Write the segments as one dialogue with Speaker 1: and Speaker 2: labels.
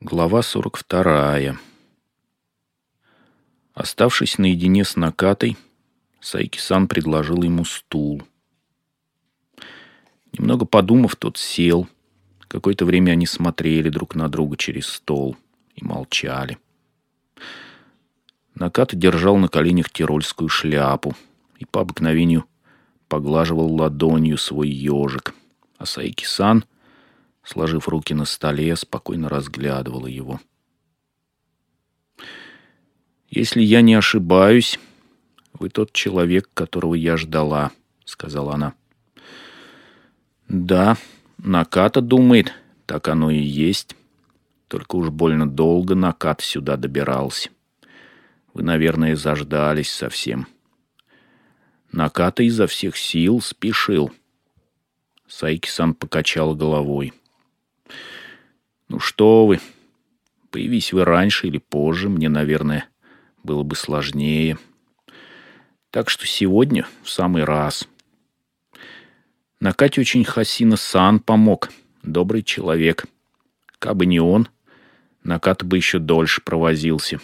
Speaker 1: Глава 42. Оставшись наедине с Накатой, Сайки-сан предложил ему стул. Немного подумав, тот сел. Какое-то время они смотрели друг на друга через стол и молчали. Наката держал на коленях тирольскую шляпу и по обыкновению поглаживал ладонью свой ежик, а Сайки-сан — сложив руки на столе, спокойно разглядывала его. «Если я не ошибаюсь, вы тот человек, которого я ждала», — сказала она. «Да, Наката думает, так оно и есть. Только уж больно долго Накат сюда добирался. Вы, наверное, заждались совсем». Наката изо всех сил спешил. Сайки-сан покачал головой. «Ну что вы, появись вы раньше или позже, мне, наверное, было бы сложнее. Так что сегодня в самый раз». На Кате очень Хасина Сан помог, добрый человек. Кабы не он, Наката бы еще дольше провозился.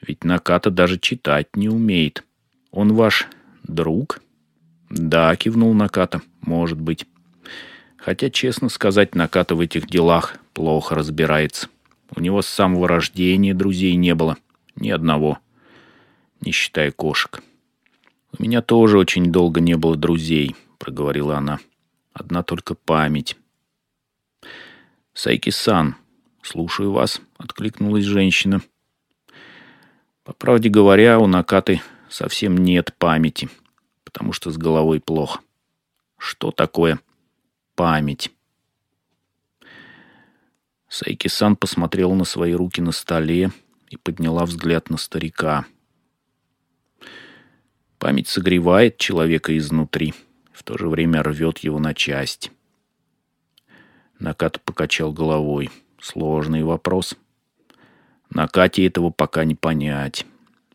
Speaker 1: Ведь Наката даже читать не умеет. Он ваш друг? Да, кивнул Наката, может быть. Хотя, честно сказать, Наката в этих делах плохо разбирается. У него с самого рождения друзей не было. Ни одного. Не считая кошек. «У меня тоже очень долго не было друзей», — проговорила она. «Одна только память». «Сайки-сан, слушаю вас», — откликнулась женщина. «По правде говоря, у Накаты совсем нет памяти, потому что с головой плохо». «Что такое?» Память. Сайки-сан посмотрела на свои руки на столе и подняла взгляд на старика. Память согревает человека изнутри, в то же время рвет его на части. Наката покачал головой. Сложный вопрос. Накате этого пока не понять.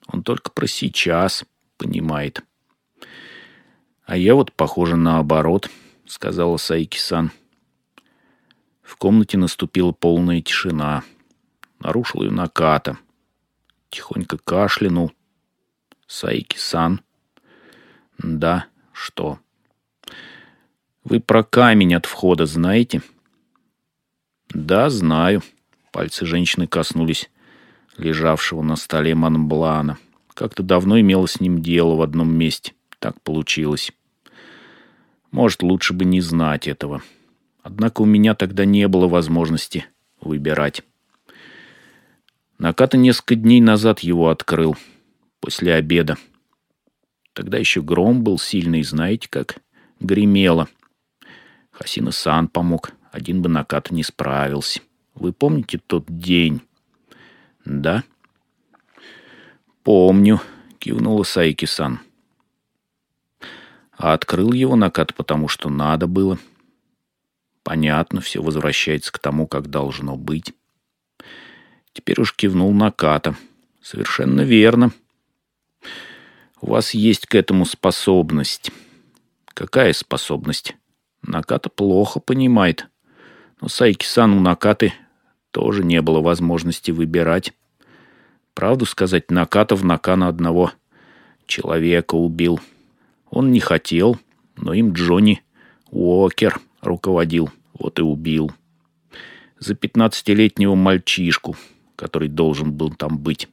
Speaker 1: Он только про сейчас понимает. А я вот, похоже, наоборот — сказала Сайки-сан. В комнате наступила полная тишина. Нарушил ее Наката. Тихонько кашлянул. Сайки-сан. Да, что? Вы про камень от входа знаете? Да, знаю. Пальцы женщины коснулись лежавшего на столе Монблана. Как-то давно имело с ним дело в одном месте. Так получилось. Может, лучше бы не знать этого. Однако у меня тогда не было возможности выбирать. Наката несколько дней назад его открыл. После обеда. Тогда еще гром был сильный, знаете, как гремело. Хасина-сан помог. Один бы Наката не справился. Вы помните тот день? Да? Помню, кивнула Сайки-сан. — а открыл его накат, потому что надо было. Понятно, все возвращается к тому, как должно быть. Теперь уж кивнул наката. Совершенно верно. У вас есть к этому способность. Какая способность? Наката плохо понимает. Но Сайки-сан у Накаты тоже не было возможности выбирать. Правду сказать, Наката в Накана одного человека убил — он не хотел, но им Джонни Уокер руководил, вот и убил. За пятнадцатилетнего мальчишку, который должен был там быть.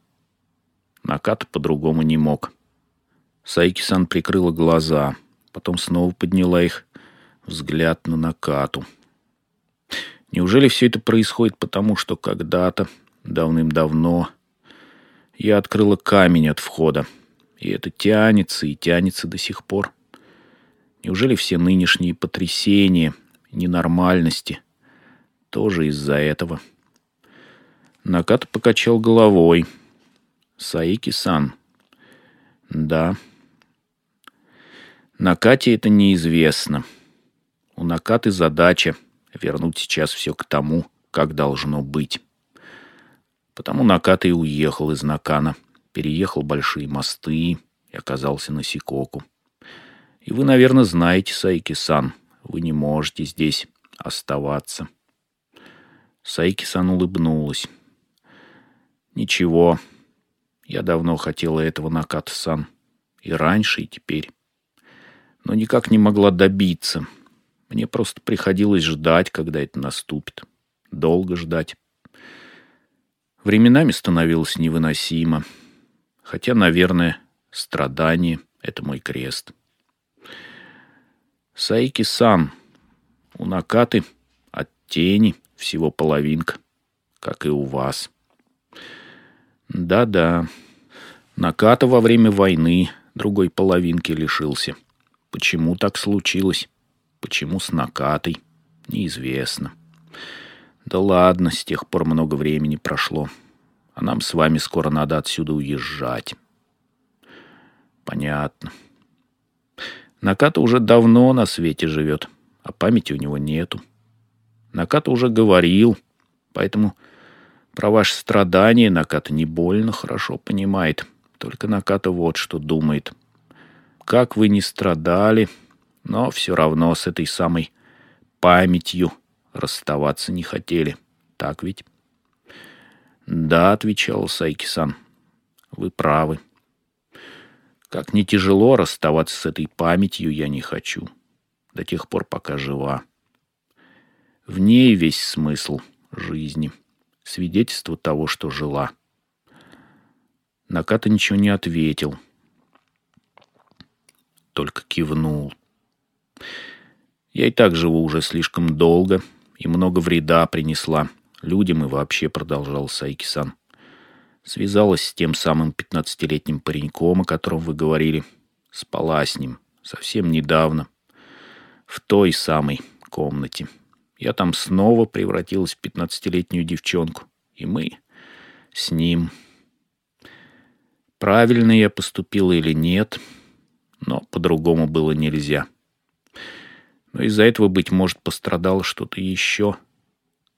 Speaker 1: Наката по-другому не мог. Сайки-сан прикрыла глаза, потом снова подняла их, взгляд на Накату. Неужели все это происходит потому, что когда-то, давным-давно, я открыла камень от входа, и это тянется и тянется до сих пор. Неужели все нынешние потрясения, ненормальности тоже из-за этого? Наката покачал головой. Саики-сан. Да. Накате это неизвестно. У Накаты задача вернуть сейчас все к тому, как должно быть. Потому Наката и уехал из Накана — переехал большие мосты и оказался на Сикоку. И вы, наверное, знаете, Сайки-сан, вы не можете здесь оставаться. Сайки-сан улыбнулась. «Ничего, я давно хотела этого Наката-сан. И раньше, и теперь. Но никак не могла добиться. Мне просто приходилось ждать, когда это наступит. Долго ждать. Временами становилось невыносимо. Хотя, наверное, страдание — это мой крест. Саики-сан, у Накаты от тени всего половинка, как и у вас. Да-да, Наката во время войны другой половинки лишился. Почему так случилось? Почему с Накатой? Неизвестно. Да ладно, с тех пор много времени прошло. А нам с вами скоро надо отсюда уезжать. Понятно. Наката уже давно на свете живет, а памяти у него нету. Наката уже говорил, поэтому про ваши страдания Наката не больно хорошо понимает. Только Наката вот что думает. Как вы не страдали, но все равно с этой самой памятью расставаться не хотели. Так ведь? Да, отвечал Сайки-сан. Вы правы. Как не тяжело расставаться с этой памятью я не хочу. До тех пор, пока жива. В ней весь смысл жизни. Свидетельство того, что жила. Наката ничего не ответил. Только кивнул. Я и так живу уже слишком долго и много вреда принесла людям и вообще, продолжал Сайки-сан. Связалась с тем самым пятнадцатилетним пареньком, о котором вы говорили. Спала с ним совсем недавно. В той самой комнате. Я там снова превратилась в пятнадцатилетнюю девчонку. И мы с ним. Правильно я поступила или нет, но по-другому было нельзя. — но из-за этого, быть может, пострадало что-то еще.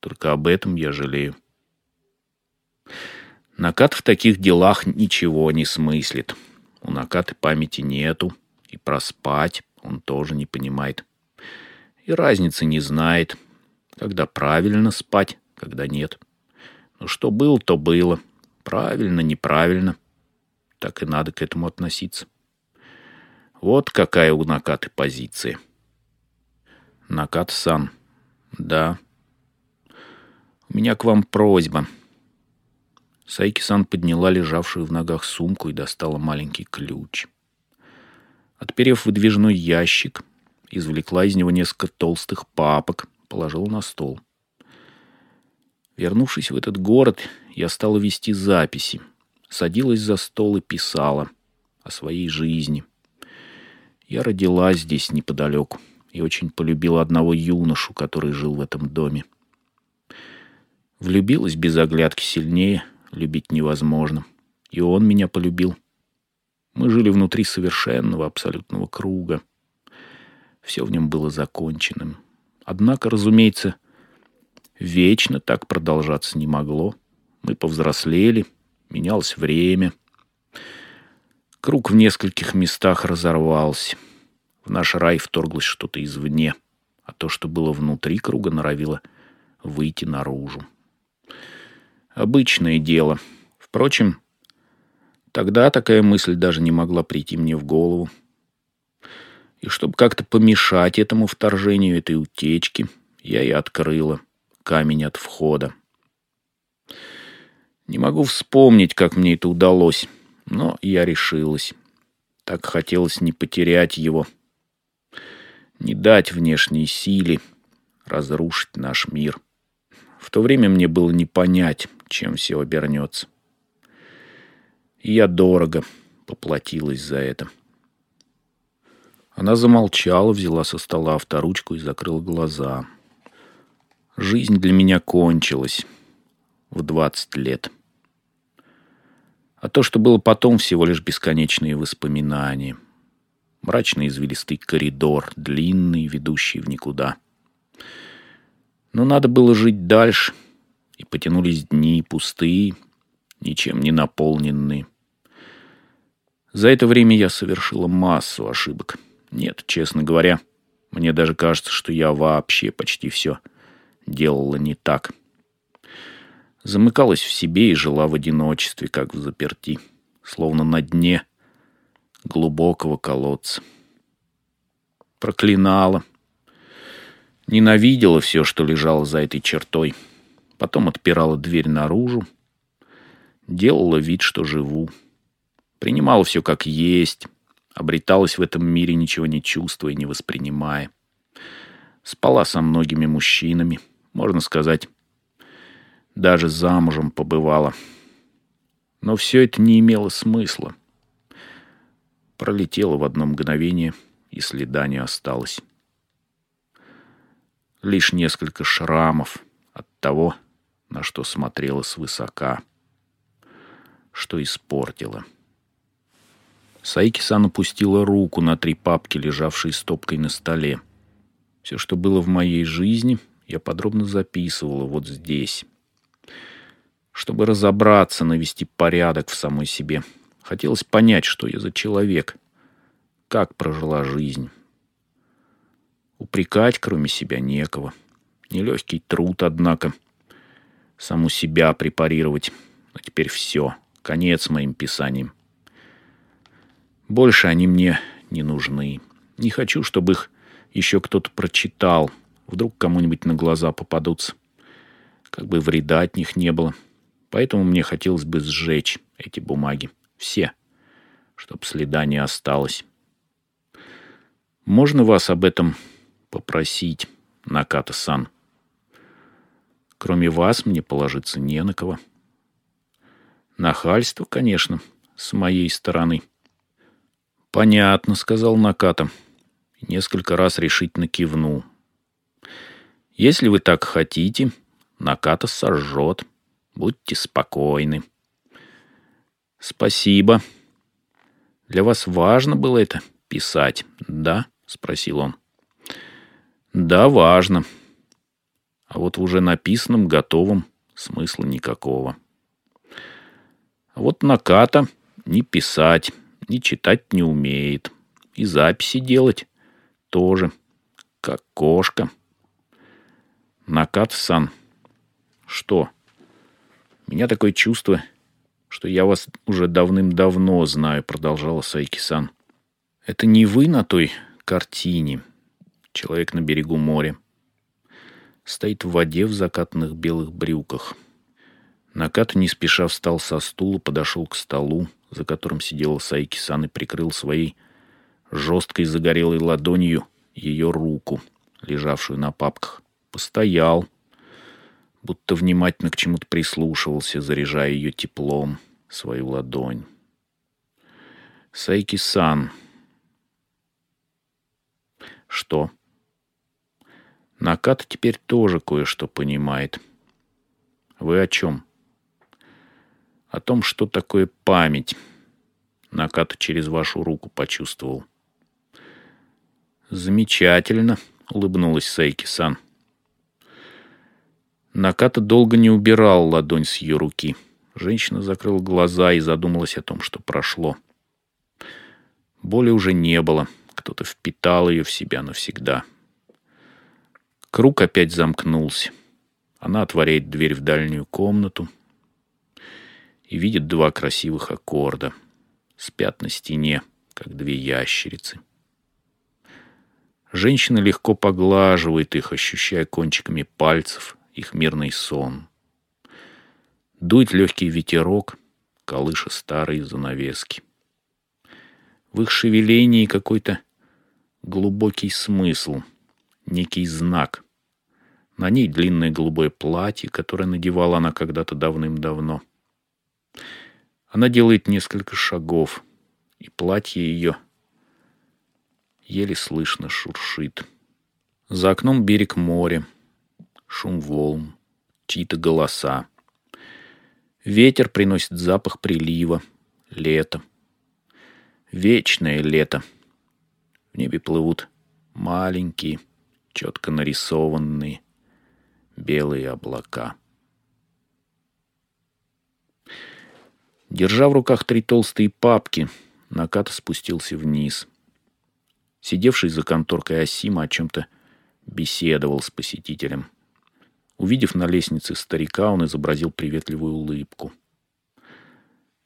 Speaker 1: Только об этом я жалею. Накат в таких делах ничего не смыслит. У Накаты памяти нету, и проспать он тоже не понимает. И разницы не знает, когда правильно спать, когда нет. Но что было, то было. Правильно, неправильно. Так и надо к этому относиться. Вот какая у Накаты позиция. — Накат-сан. Да. У меня к вам просьба. Сайки-сан подняла лежавшую в ногах сумку и достала маленький ключ. Отперев выдвижной ящик, извлекла из него несколько толстых папок, положила на стол. Вернувшись в этот город, я стала вести записи. Садилась за стол и писала о своей жизни. Я родилась здесь неподалеку и очень полюбила одного юношу, который жил в этом доме. Влюбилась без оглядки сильнее, любить невозможно. И он меня полюбил. Мы жили внутри совершенного, абсолютного круга. Все в нем было законченным. Однако, разумеется, вечно так продолжаться не могло. Мы повзрослели, менялось время. Круг в нескольких местах разорвался — в наш рай вторглось что-то извне, а то, что было внутри круга, норовило выйти наружу. Обычное дело. Впрочем, тогда такая мысль даже не могла прийти мне в голову. И чтобы как-то помешать этому вторжению, этой утечке, я и открыла камень от входа. Не могу вспомнить, как мне это удалось, но я решилась. Так хотелось не потерять его — не дать внешней силе разрушить наш мир. В то время мне было не понять, чем все обернется. И я дорого поплатилась за это. Она замолчала, взяла со стола авторучку и закрыла глаза. Жизнь для меня кончилась в двадцать лет. А то, что было потом, всего лишь бесконечные воспоминания — Мрачный извилистый коридор, длинный, ведущий в никуда. Но надо было жить дальше, и потянулись дни пустые, ничем не наполненные. За это время я совершила массу ошибок. Нет, честно говоря, мне даже кажется, что я вообще почти все делала не так. Замыкалась в себе и жила в одиночестве, как в заперти, словно на дне глубокого колодца. Проклинала. Ненавидела все, что лежало за этой чертой. Потом отпирала дверь наружу. Делала вид, что живу. Принимала все как есть. Обреталась в этом мире, ничего не чувствуя, не воспринимая. Спала со многими мужчинами. Можно сказать, даже замужем побывала. Но все это не имело смысла. Пролетело в одно мгновение, и следа не осталось. Лишь несколько шрамов от того, на что смотрела свысока, что испортила. Саики-сан опустила руку на три папки, лежавшие стопкой на столе. Все, что было в моей жизни, я подробно записывала вот здесь. Чтобы разобраться, навести порядок в самой себе. Хотелось понять, что я за человек, как прожила жизнь. Упрекать, кроме себя, некого. Нелегкий труд, однако. Саму себя препарировать. А теперь все. Конец моим писаниям. Больше они мне не нужны. Не хочу, чтобы их еще кто-то прочитал. Вдруг кому-нибудь на глаза попадутся. Как бы вреда от них не было. Поэтому мне хотелось бы сжечь эти бумаги. Все. Чтоб следа не осталось. Можно вас об этом попросить, Наката-сан? Кроме вас мне положиться не на кого. Нахальство, конечно, с моей стороны. «Понятно», — сказал Наката. Несколько раз решительно кивнул. «Если вы так хотите, Наката сожжет. Будьте спокойны». «Спасибо. Для вас важно было это писать, да?» — спросил он. «Да, важно. А вот в уже написанном, готовом смысла никакого. А вот Наката не писать, и читать не умеет. И записи делать тоже, как кошка. Накат-сан. Что? У меня такое чувство, что я вас уже давным-давно знаю, продолжала Сайки-сан. Это не вы на той картине. Человек на берегу моря. Стоит в воде в закатных белых брюках. Наката не спеша встал со стула, подошел к столу, за которым сидела Сайки-сан и прикрыл своей жесткой загорелой ладонью ее руку, лежавшую на папках. Постоял, будто внимательно к чему-то прислушивался, заряжая ее теплом, свою ладонь. Сайки-сан. Что? Наката теперь тоже кое-что понимает. Вы о чем? — о том, что такое память. Наката через вашу руку почувствовал. Замечательно, улыбнулась Сейки-сан. Наката долго не убирал ладонь с ее руки. Женщина закрыла глаза и задумалась о том, что прошло. Боли уже не было. Кто-то впитал ее в себя навсегда. Круг опять замкнулся. Она отворяет дверь в дальнюю комнату, и видит два красивых аккорда. Спят на стене, как две ящерицы. Женщина легко поглаживает их, ощущая кончиками пальцев их мирный сон. Дует легкий ветерок, колыша старые занавески. В их шевелении какой-то глубокий смысл, некий знак. На ней длинное голубое платье, которое надевала она когда-то давным-давно. Она делает несколько шагов, и платье ее еле слышно шуршит. За окном берег моря, шум волн, чьи-то голоса. Ветер приносит запах прилива, лето. Вечное лето. В небе плывут маленькие, четко нарисованные белые облака. Держа в руках три толстые папки, Наката спустился вниз. Сидевший за конторкой Асима о чем-то беседовал с посетителем. Увидев на лестнице старика, он изобразил приветливую улыбку.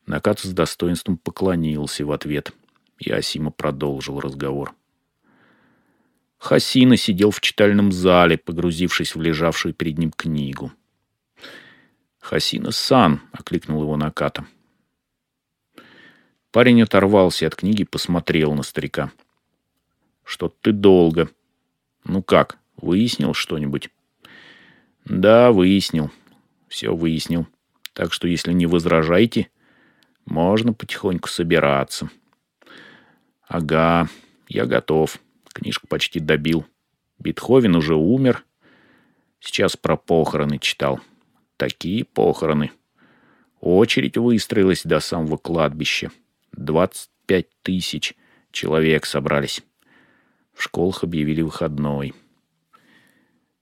Speaker 1: Накат с достоинством поклонился в ответ, и Асима продолжил разговор. Хасина сидел в читальном зале, погрузившись в лежавшую перед ним книгу. «Хасина-сан!» — окликнул его Наката. Парень оторвался от книги и посмотрел на старика. «Что ты долго?» «Ну как, выяснил что-нибудь?» «Да, выяснил. Все выяснил. Так что, если не возражаете, можно потихоньку собираться». «Ага, я готов. Книжку почти добил. Бетховен уже умер. Сейчас про похороны читал. Такие похороны. Очередь выстроилась до самого кладбища. Двадцать пять тысяч человек собрались. В школах объявили выходной.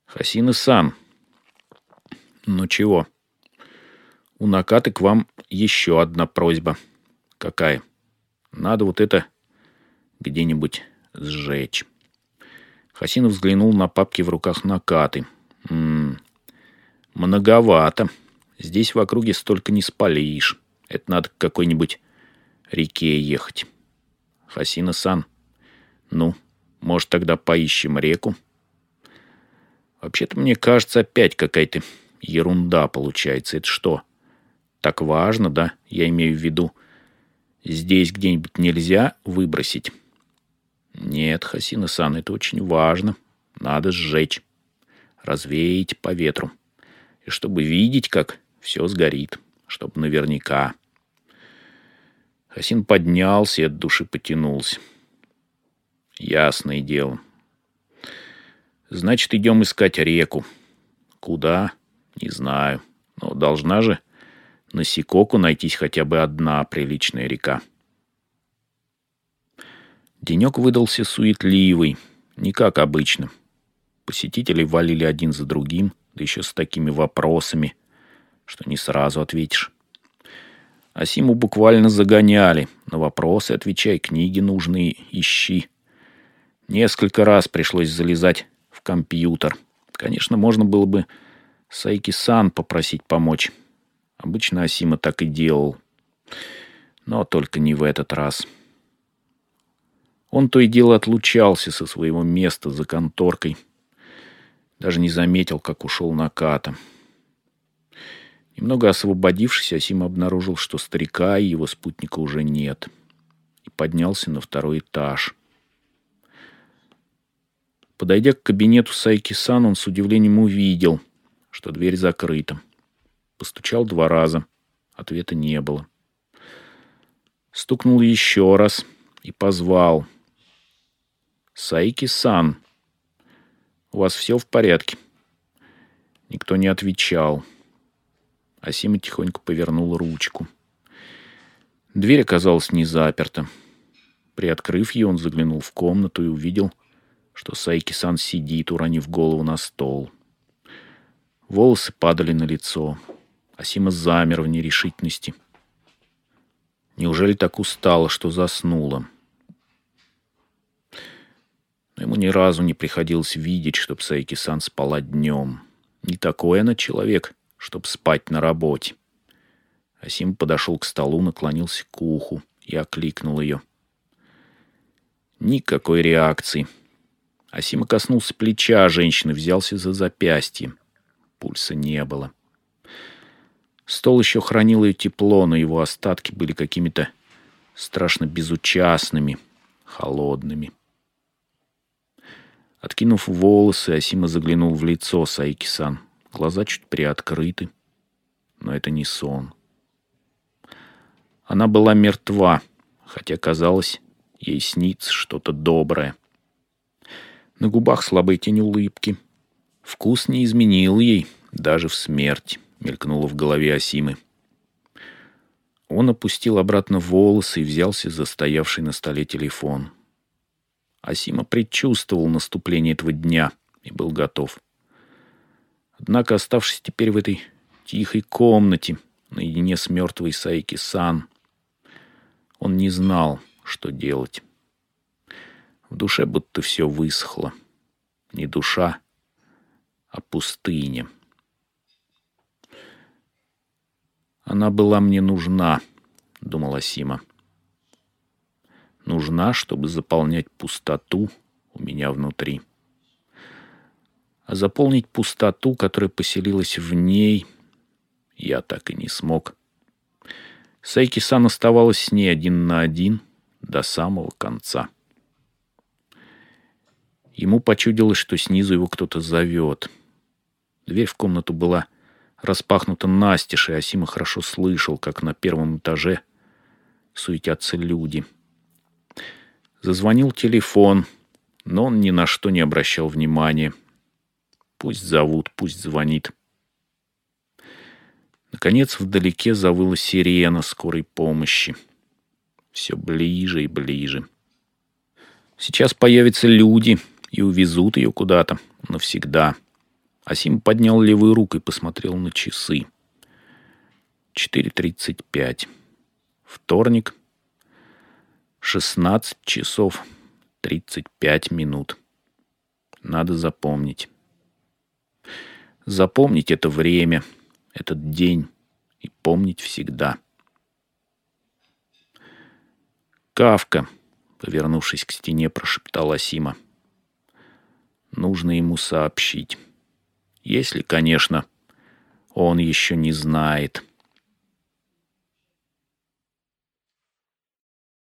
Speaker 1: Хасина-сан, ну чего? У Накаты к вам еще одна просьба. Какая? Надо вот это где-нибудь сжечь. Хасинов взглянул на папки в руках Накаты. М -м, многовато. Здесь в округе столько не спалишь. Это надо к какой-нибудь реке ехать. Хасина-сан, ну, может, тогда поищем реку? Вообще-то, мне кажется, опять какая-то Ерунда получается. Это что? Так важно, да? Я имею в виду, здесь где-нибудь нельзя выбросить? Нет, Хасина-сан, это очень важно. Надо сжечь. Развеять по ветру. И чтобы видеть, как все сгорит. Чтобы наверняка. Хасин поднялся и от души потянулся. Ясное дело. Значит, идем искать реку. Куда? Не знаю. Но должна же на Сикоку найтись хотя бы одна приличная река. Денек выдался суетливый, не как обычно. Посетители валили один за другим, да еще с такими вопросами, что не сразу ответишь. Асиму буквально загоняли. На вопросы отвечай, книги нужные ищи. Несколько раз пришлось залезать в компьютер. Конечно, можно было бы Сайки-сан попросить помочь. Обычно Асима так и делал. Но только не в этот раз. Он то и дело отлучался со своего места за конторкой. Даже не заметил, как ушел Наката. Немного освободившись, Асима обнаружил, что старика и его спутника уже нет. И поднялся на второй этаж. Подойдя к кабинету Сайки-сан, он с удивлением увидел — что дверь закрыта. Постучал два раза. Ответа не было. Стукнул еще раз и позвал. «Сайки-сан, у вас все в порядке?» Никто не отвечал. Асима тихонько повернул ручку. Дверь оказалась не заперта. Приоткрыв ее, он заглянул в комнату и увидел, что Сайки-сан сидит, уронив голову на стол. — Волосы падали на лицо. Асима замер в нерешительности. Неужели так устала, что заснула? Ему ни разу не приходилось видеть, чтоб Сайки-сан спала днем. Не такой она человек, чтоб спать на работе. Асим подошел к столу, наклонился к уху и окликнул ее. Никакой реакции. Асима коснулся плеча женщины, взялся за запястье. Пульса не было. Стол еще хранил ее тепло, но его остатки были какими-то страшно безучастными, холодными. Откинув волосы, Асима заглянул в лицо Сайки-сан. Глаза чуть приоткрыты, но это не сон. Она была мертва, хотя казалось, ей снится что-то доброе. На губах слабые тень улыбки — Вкус не изменил ей, даже в смерть, мелькнуло в голове Асимы. Он опустил обратно волосы и взялся за стоявший на столе телефон. Асима предчувствовал наступление этого дня и был готов. Однако, оставшись теперь в этой тихой комнате, наедине с мертвой Сайки Сан, он не знал, что делать. В душе будто все высохло. Не душа, а пустыня. «Она была мне нужна», — думала Сима. Нужна, чтобы заполнять пустоту у меня внутри. А заполнить пустоту, которая поселилась в ней, я так и не смог. Сайки-сан оставалась с ней один на один до самого конца. Ему почудилось, что снизу его кто-то зовет. Дверь в комнату была распахнута настежь, и Асима хорошо слышал, как на первом этаже суетятся люди. Зазвонил телефон, но он ни на что не обращал внимания. Пусть зовут, пусть звонит. Наконец вдалеке завыла сирена скорой помощи. Все ближе и ближе. Сейчас появятся люди и увезут ее куда-то навсегда. Асим поднял левую руку и посмотрел на часы. 4.35. Вторник. 16 часов 35 минут. Надо запомнить. Запомнить это время — этот день и помнить всегда. «Кавка», — повернувшись к стене, прошептала Сима. «Нужно ему сообщить. Если, конечно, он еще не знает».